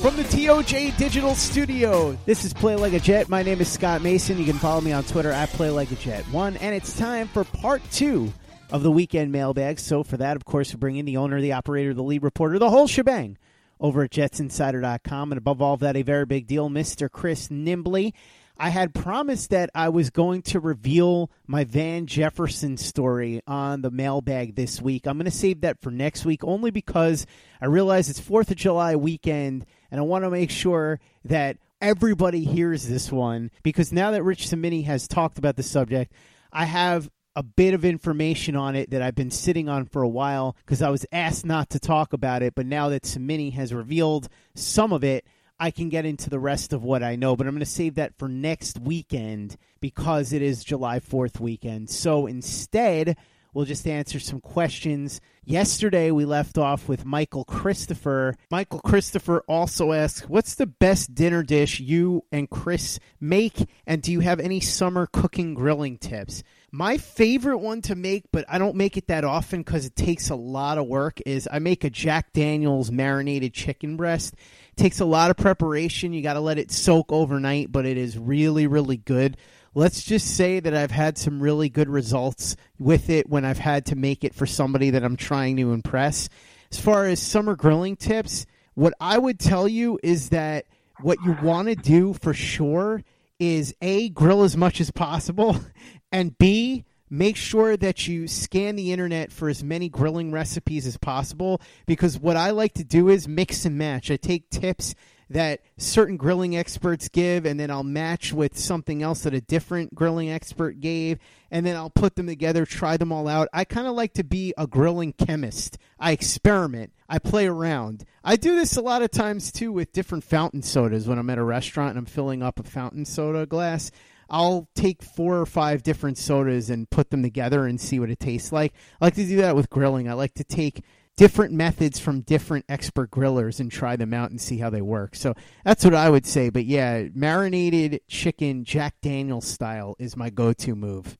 From the TOJ Digital Studio, this is Play Like a Jet. My name is Scott Mason. You can follow me on Twitter at Play Like a Jet One, and it's time for part two of the weekend mailbag. So for that, of course, we bring in the owner, the operator, the lead reporter, the whole shebang over at JetsInsider.com, and above all of that, a very big deal, Mister Chris Nimbley. I had promised that I was going to reveal my Van Jefferson story on the mailbag this week. I'm going to save that for next week only because I realize it's 4th of July weekend and I want to make sure that everybody hears this one because now that Rich Cimini has talked about the subject, I have a bit of information on it that I've been sitting on for a while because I was asked not to talk about it, but now that Samini has revealed some of it, I can get into the rest of what I know, but I'm going to save that for next weekend because it is July 4th weekend. So instead, we'll just answer some questions. Yesterday, we left off with Michael Christopher. Michael Christopher also asks, What's the best dinner dish you and Chris make? And do you have any summer cooking grilling tips? My favorite one to make, but I don't make it that often because it takes a lot of work, is I make a Jack Daniels marinated chicken breast takes a lot of preparation. You got to let it soak overnight, but it is really, really good. Let's just say that I've had some really good results with it when I've had to make it for somebody that I'm trying to impress. As far as summer grilling tips, what I would tell you is that what you want to do for sure is A, grill as much as possible, and B, make sure that you scan the internet for as many grilling recipes as possible because what I like to do is mix and match. I take tips that certain grilling experts give and then I'll match with something else that a different grilling expert gave and then I'll put them together, try them all out. I kind of like to be a grilling chemist. I experiment. I play around. I do this a lot of times too with different fountain sodas when I'm at a restaurant and I'm filling up a fountain soda glass. I'll take four or five different sodas and put them together and see what it tastes like. I like to do that with grilling. I like to take different methods from different expert grillers and try them out and see how they work. So that's what I would say. But yeah, marinated chicken, Jack Daniels style, is my go to move.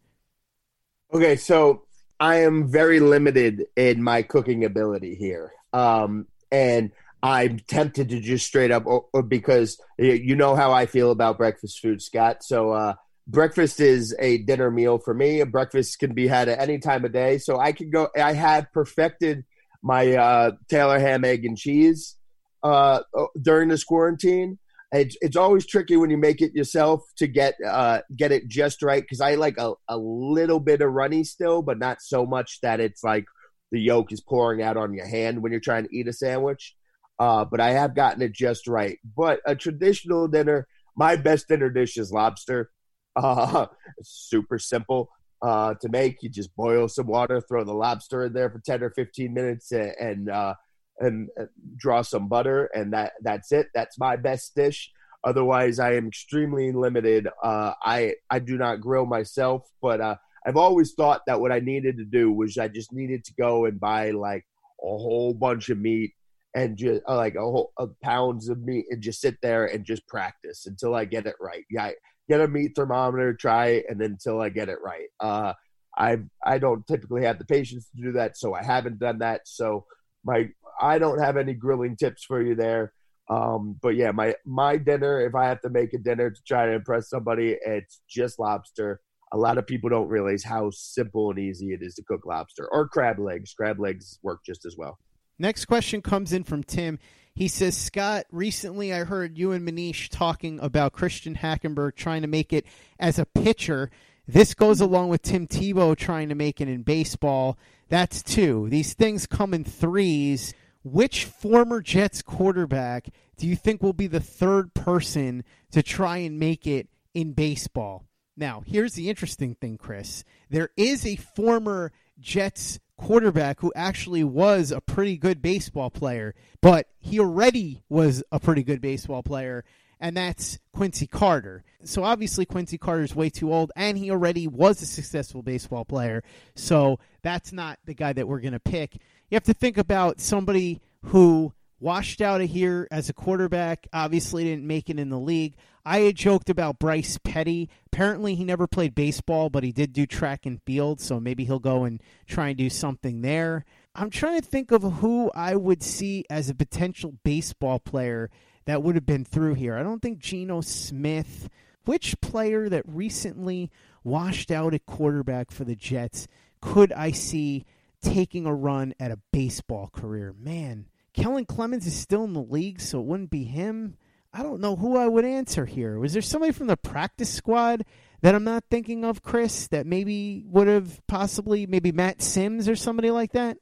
Okay, so I am very limited in my cooking ability here. Um, and I'm tempted to just straight up or, or because you know how I feel about breakfast food, Scott. So uh, breakfast is a dinner meal for me. Breakfast can be had at any time of day. So I can go. I have perfected my uh, Taylor ham, egg, and cheese uh, during this quarantine. It's it's always tricky when you make it yourself to get uh, get it just right because I like a, a little bit of runny still, but not so much that it's like the yolk is pouring out on your hand when you're trying to eat a sandwich. Uh, but I have gotten it just right. But a traditional dinner, my best dinner dish is lobster. Uh, super simple uh, to make. You just boil some water, throw the lobster in there for ten or fifteen minutes, and and, uh, and draw some butter, and that that's it. That's my best dish. Otherwise, I am extremely limited. Uh, I I do not grill myself, but uh, I've always thought that what I needed to do was I just needed to go and buy like a whole bunch of meat and just uh, like a whole uh, pounds of meat and just sit there and just practice until I get it right. Yeah, get a meat thermometer, try it, and until I get it right. Uh, I I don't typically have the patience to do that, so I haven't done that. So my I don't have any grilling tips for you there. Um, but yeah, my my dinner, if I have to make a dinner to try to impress somebody, it's just lobster. A lot of people don't realize how simple and easy it is to cook lobster or crab legs. Crab legs work just as well. Next question comes in from Tim. He says, Scott, recently I heard you and Manish talking about Christian Hackenberg trying to make it as a pitcher. This goes along with Tim Tebow trying to make it in baseball. That's two. These things come in threes. Which former Jets quarterback do you think will be the third person to try and make it in baseball? Now, here's the interesting thing, Chris. There is a former Jets quarterback who actually was a pretty good baseball player, but he already was a pretty good baseball player, and that's Quincy Carter. So obviously, Quincy Carter is way too old, and he already was a successful baseball player. So that's not the guy that we're going to pick. You have to think about somebody who washed out of here as a quarterback, obviously didn't make it in the league. I had joked about Bryce Petty. Apparently, he never played baseball, but he did do track and field, so maybe he'll go and try and do something there. I'm trying to think of who I would see as a potential baseball player that would have been through here. I don't think Geno Smith. Which player that recently washed out at quarterback for the Jets could I see taking a run at a baseball career? Man, Kellen Clemens is still in the league, so it wouldn't be him. I don't know who I would answer here. Was there somebody from the practice squad that I'm not thinking of, Chris, that maybe would have possibly, maybe Matt Simms or somebody like that?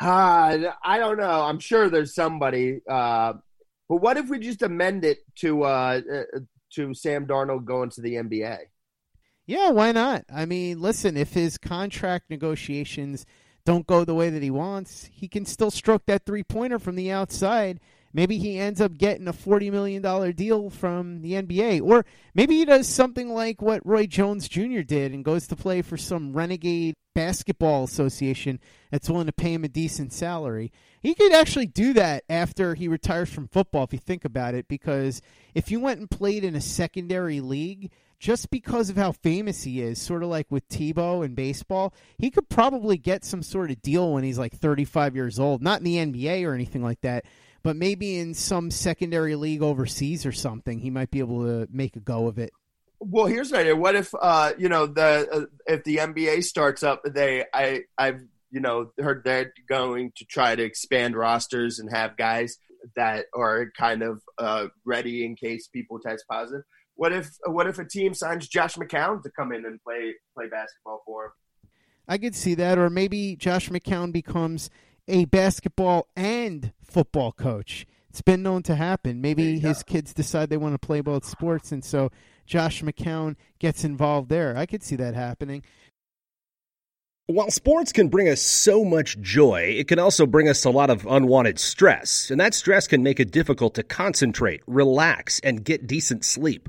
Uh, I don't know. I'm sure there's somebody. Uh, but what if we just amend it to uh, uh to Sam Darnold going to the NBA? Yeah, why not? I mean, listen, if his contract negotiations don't go the way that he wants, he can still stroke that three pointer from the outside. Maybe he ends up getting a $40 million deal from the NBA. Or maybe he does something like what Roy Jones Jr. did and goes to play for some renegade basketball association that's willing to pay him a decent salary. He could actually do that after he retires from football, if you think about it, because if you went and played in a secondary league, just because of how famous he is, sort of like with Tebow in baseball, he could probably get some sort of deal when he's like 35 years old. Not in the NBA or anything like that, but maybe in some secondary league overseas or something, he might be able to make a go of it. Well, here's an idea. What if uh, you know the uh, if the NBA starts up, they I I've you know heard they're going to try to expand rosters and have guys that are kind of uh, ready in case people test positive. What if what if a team signs Josh McCown to come in and play play basketball for him? I could see that, or maybe Josh McCown becomes a basketball and football coach. It's been known to happen. Maybe his kids decide they want to play both sports, and so Josh McCown gets involved there. I could see that happening. While sports can bring us so much joy, it can also bring us a lot of unwanted stress, and that stress can make it difficult to concentrate, relax, and get decent sleep.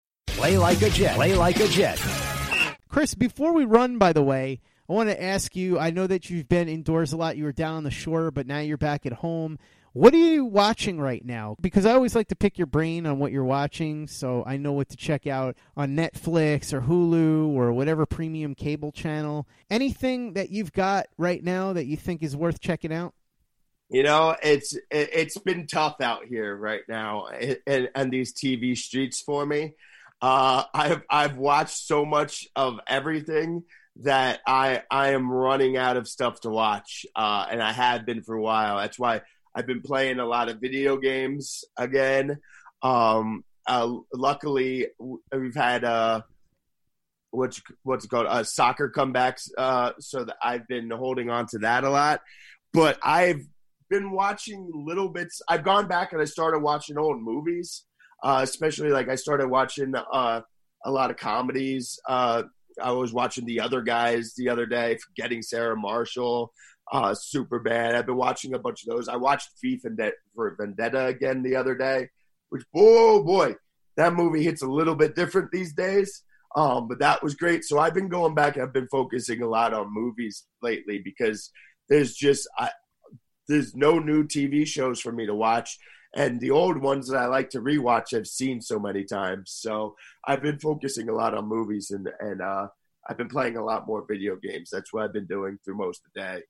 Play like a Jet. Play like a Jet. Chris, before we run, by the way, I want to ask you. I know that you've been indoors a lot. You were down on the shore, but now you're back at home. What are you watching right now? Because I always like to pick your brain on what you're watching, so I know what to check out on Netflix or Hulu or whatever premium cable channel. Anything that you've got right now that you think is worth checking out? You know, it's it's been tough out here right now, and, and these TV streets for me. Uh, I've I've watched so much of everything that I I am running out of stuff to watch, uh, and I have been for a while. That's why I've been playing a lot of video games again. Um, uh, luckily, we've had uh, what's what's called uh, soccer comebacks, uh, so that I've been holding on to that a lot. But I've been watching little bits. I've gone back and I started watching old movies uh, especially like I started watching uh, a lot of comedies. Uh, I was watching The Other Guys the other day, Forgetting Sarah Marshall, uh, Super Bad. I've been watching a bunch of those. I watched V for Vendetta again the other day, which, oh boy, that movie hits a little bit different these days. Um, but that was great. So I've been going back. I've been focusing a lot on movies lately because there's just I, there's no new TV shows for me to watch and the old ones that I like to rewatch I've seen so many times. So I've been focusing a lot on movies and and uh, I've been playing a lot more video games. That's what I've been doing through most of the day.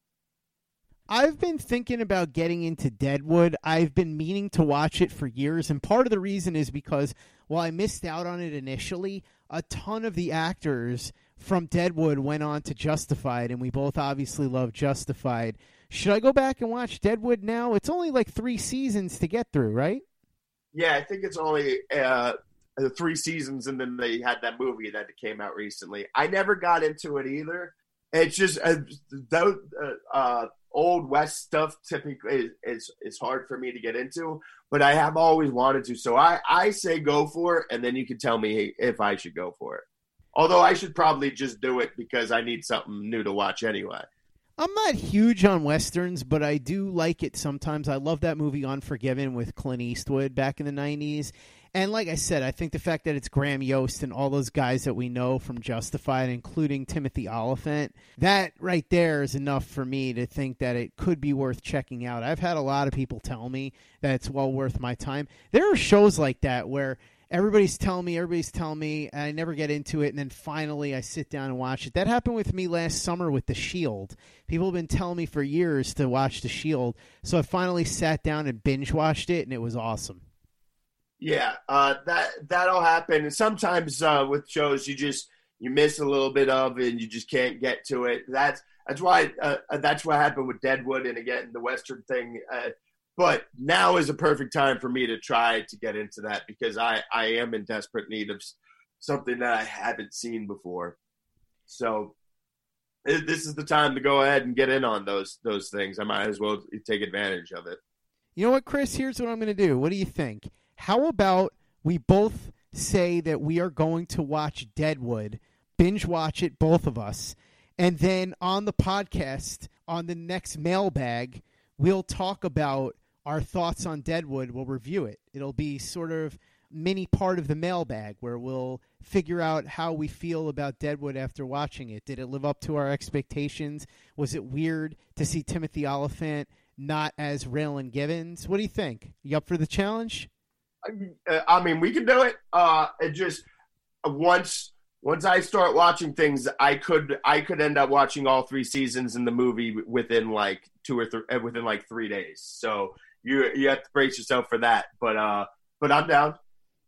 I've been thinking about getting into Deadwood. I've been meaning to watch it for years, and part of the reason is because while I missed out on it initially, a ton of the actors from Deadwood went on to Justified, and we both obviously love Justified. Should I go back and watch Deadwood now? It's only like three seasons to get through, right? Yeah, I think it's only uh, three seasons, and then they had that movie that came out recently. I never got into it either. It's just uh, uh, uh, old west stuff typically is, is, is hard for me to get into, but I have always wanted to. So I I say go for it, and then you can tell me if I should go for it. Although I should probably just do it because I need something new to watch anyway. I'm not huge on westerns, but I do like it sometimes. I love that movie Unforgiven with Clint Eastwood back in the 90s. And like I said, I think the fact that it's Graham Yost and all those guys that we know from Justified, including Timothy Olyphant, that right there is enough for me to think that it could be worth checking out. I've had a lot of people tell me that it's well worth my time. There are shows like that where everybody's telling me, everybody's telling me, and I never get into it, and then finally I sit down and watch it. That happened with me last summer with The Shield. People have been telling me for years to watch The Shield, so I finally sat down and binge watched it, and it was awesome. Yeah, uh, that that'll happen. And sometimes uh, with shows, you just you miss a little bit of, it and you just can't get to it. That's that's why uh, that's what happened with Deadwood, and again the Western thing uh, but now is a perfect time for me to try to get into that because I, I am in desperate need of something that I haven't seen before. So this is the time to go ahead and get in on those those things. I might as well take advantage of it. You know what, Chris? Here's what I'm going to do. What do you think? How about we both say that we are going to watch Deadwood, binge watch it, both of us, and then on the podcast, on the next mailbag, we'll talk about our thoughts on Deadwood. We'll review it. It'll be sort of mini part of the mailbag where we'll figure out how we feel about Deadwood after watching it. Did it live up to our expectations? Was it weird to see Timothy Olyphant not as Raylan Givens? What do you think? You up for the challenge? I mean, uh, we can do it. Uh, it just uh, once once I start watching things, I could I could end up watching all three seasons in the movie within like two or three uh, within like three days. So you you have to brace yourself for that. But uh, but I'm down.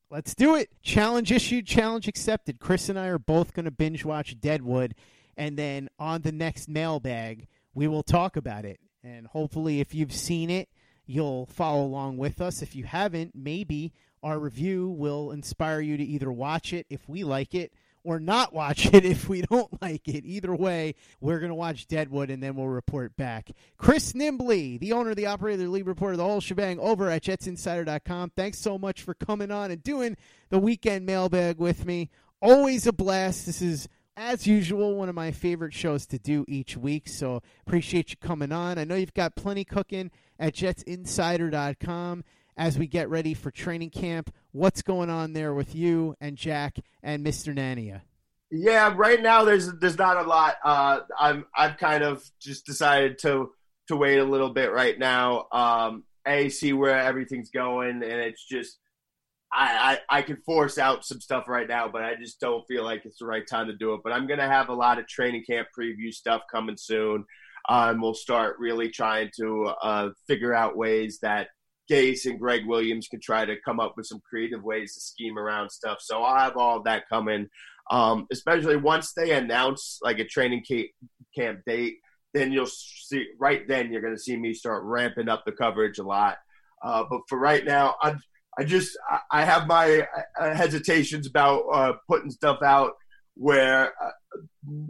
Let's do it. Challenge issued, challenge accepted. Chris and I are both going to binge watch Deadwood, and then on the next mailbag, we will talk about it. And hopefully, if you've seen it, you'll follow along with us. If you haven't, maybe Our review will inspire you to either watch it if we like it or not watch it if we don't like it. Either way, we're going to watch Deadwood and then we'll report back. Chris Nimbley, the owner, the operator, the lead reporter, the whole shebang over at jetsinsider.com. Thanks so much for coming on and doing the weekend mailbag with me. Always a blast. This is as usual, one of my favorite shows to do each week. So appreciate you coming on. I know you've got plenty cooking at jetsinsider.com as we get ready for training camp. What's going on there with you and Jack and Mr. Nania? Yeah, right now there's there's not a lot. Uh, I'm I've kind of just decided to to wait a little bit right now. Um, a see where everything's going, and it's just I, I I can force out some stuff right now, but I just don't feel like it's the right time to do it. But I'm gonna have a lot of training camp preview stuff coming soon. Um, we'll start really trying to uh, figure out ways that Gase and Gregg Williams can try to come up with some creative ways to scheme around stuff. So I'll have all of that coming, um, especially once they announce like a training camp date. Then you'll see right then you're going to see me start ramping up the coverage a lot. Uh, but for right now, I'm, I just I have my uh, hesitations about uh, putting stuff out where uh,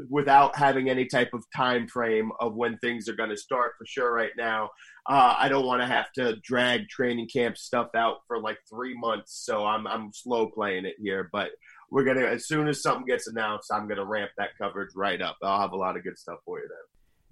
without having any type of time frame of when things are going to start for sure right now. Uh, i don't want to have to drag training camp stuff out for like three months so i'm, I'm slow playing it here but we're going to as soon as something gets announced i'm going to ramp that coverage right up. I'll have a lot of good stuff for you then.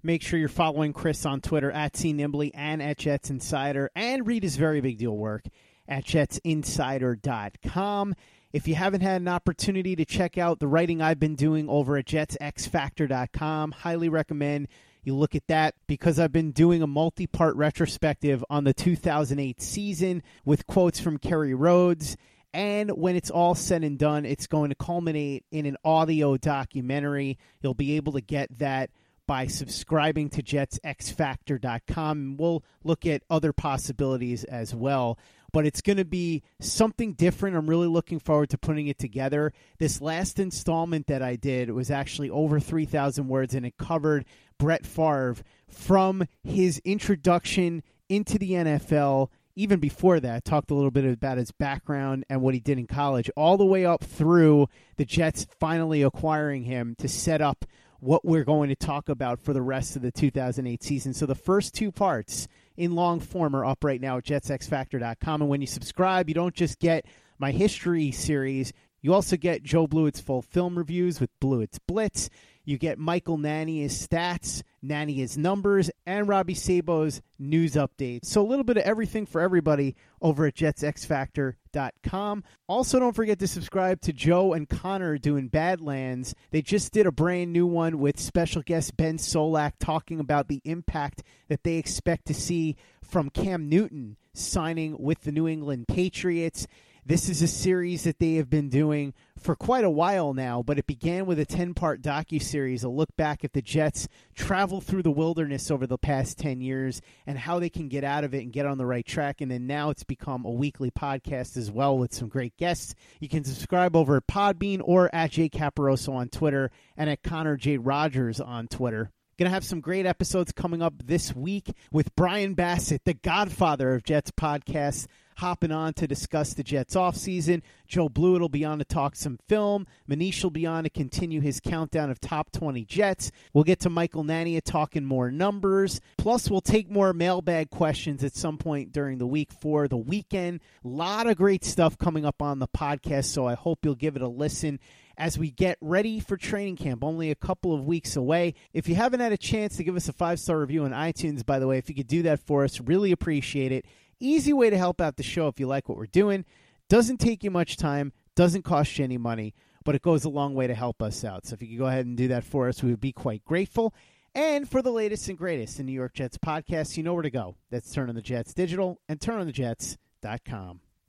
Make sure you're following Chris on Twitter at C Nimbley and at Jets Insider and read his very big deal work at jetsinsider.com. If you haven't had an opportunity to check out the writing I've been doing over at jetsxfactor.com, highly recommend you look at that because I've been doing a multi part retrospective on the 2008 season with quotes from Kerry Rhodes. And when it's all said and done, it's going to culminate in an audio documentary. You'll be able to get that by subscribing to jetsxfactor.com. We'll look at other possibilities as well but it's going to be something different. I'm really looking forward to putting it together. This last installment that I did was actually over 3,000 words, and it covered Brett Favre from his introduction into the NFL. Even before that, talked a little bit about his background and what he did in college, all the way up through the Jets finally acquiring him to set up what we're going to talk about for the rest of the 2008 season. So the first two parts in long form are up right now at jetsxfactor.com. And when you subscribe, you don't just get my history series, you also get Joe Blewett's full film reviews with Blewett's Blitz. You get Michael Nania's stats, Nania's numbers, and Robby Sabo's news updates. So a little bit of everything for everybody over at jetsxfactor.com. Also, don't forget to subscribe to Joe and Connor doing Badlands. They just did a brand new one with special guest Ben Solak talking about the impact that they expect to see from Cam Newton signing with the New England Patriots. This is a series that they have been doing for quite a while now, but it began with a 10-part docu-series, a look back at the Jets travel through the wilderness over the past 10 years and how they can get out of it and get on the right track. And then now it's become a weekly podcast as well with some great guests. You can subscribe over at Podbean or at Jay Caporoso on Twitter and at Connor J. Rogers on Twitter. Going to have some great episodes coming up this week with Brian Bassett, the godfather of Jets podcasts hopping on to discuss the Jets offseason. Joe Blewett will be on to talk some film. Manish will be on to continue his countdown of top 20 Jets. We'll get to Michael Nania talking more numbers. Plus, we'll take more mailbag questions at some point during the week for the weekend. A lot of great stuff coming up on the podcast, so I hope you'll give it a listen as we get ready for training camp, only a couple of weeks away. If you haven't had a chance to give us a five star review on iTunes, by the way, if you could do that for us, really appreciate it. Easy way to help out the show if you like what we're doing. Doesn't take you much time, doesn't cost you any money, but it goes a long way to help us out. So if you could go ahead and do that for us, we would be quite grateful. And for the latest and greatest in New York Jets podcasts, you know where to go. That's Turn on the Jets Digital and turnonthejets.com.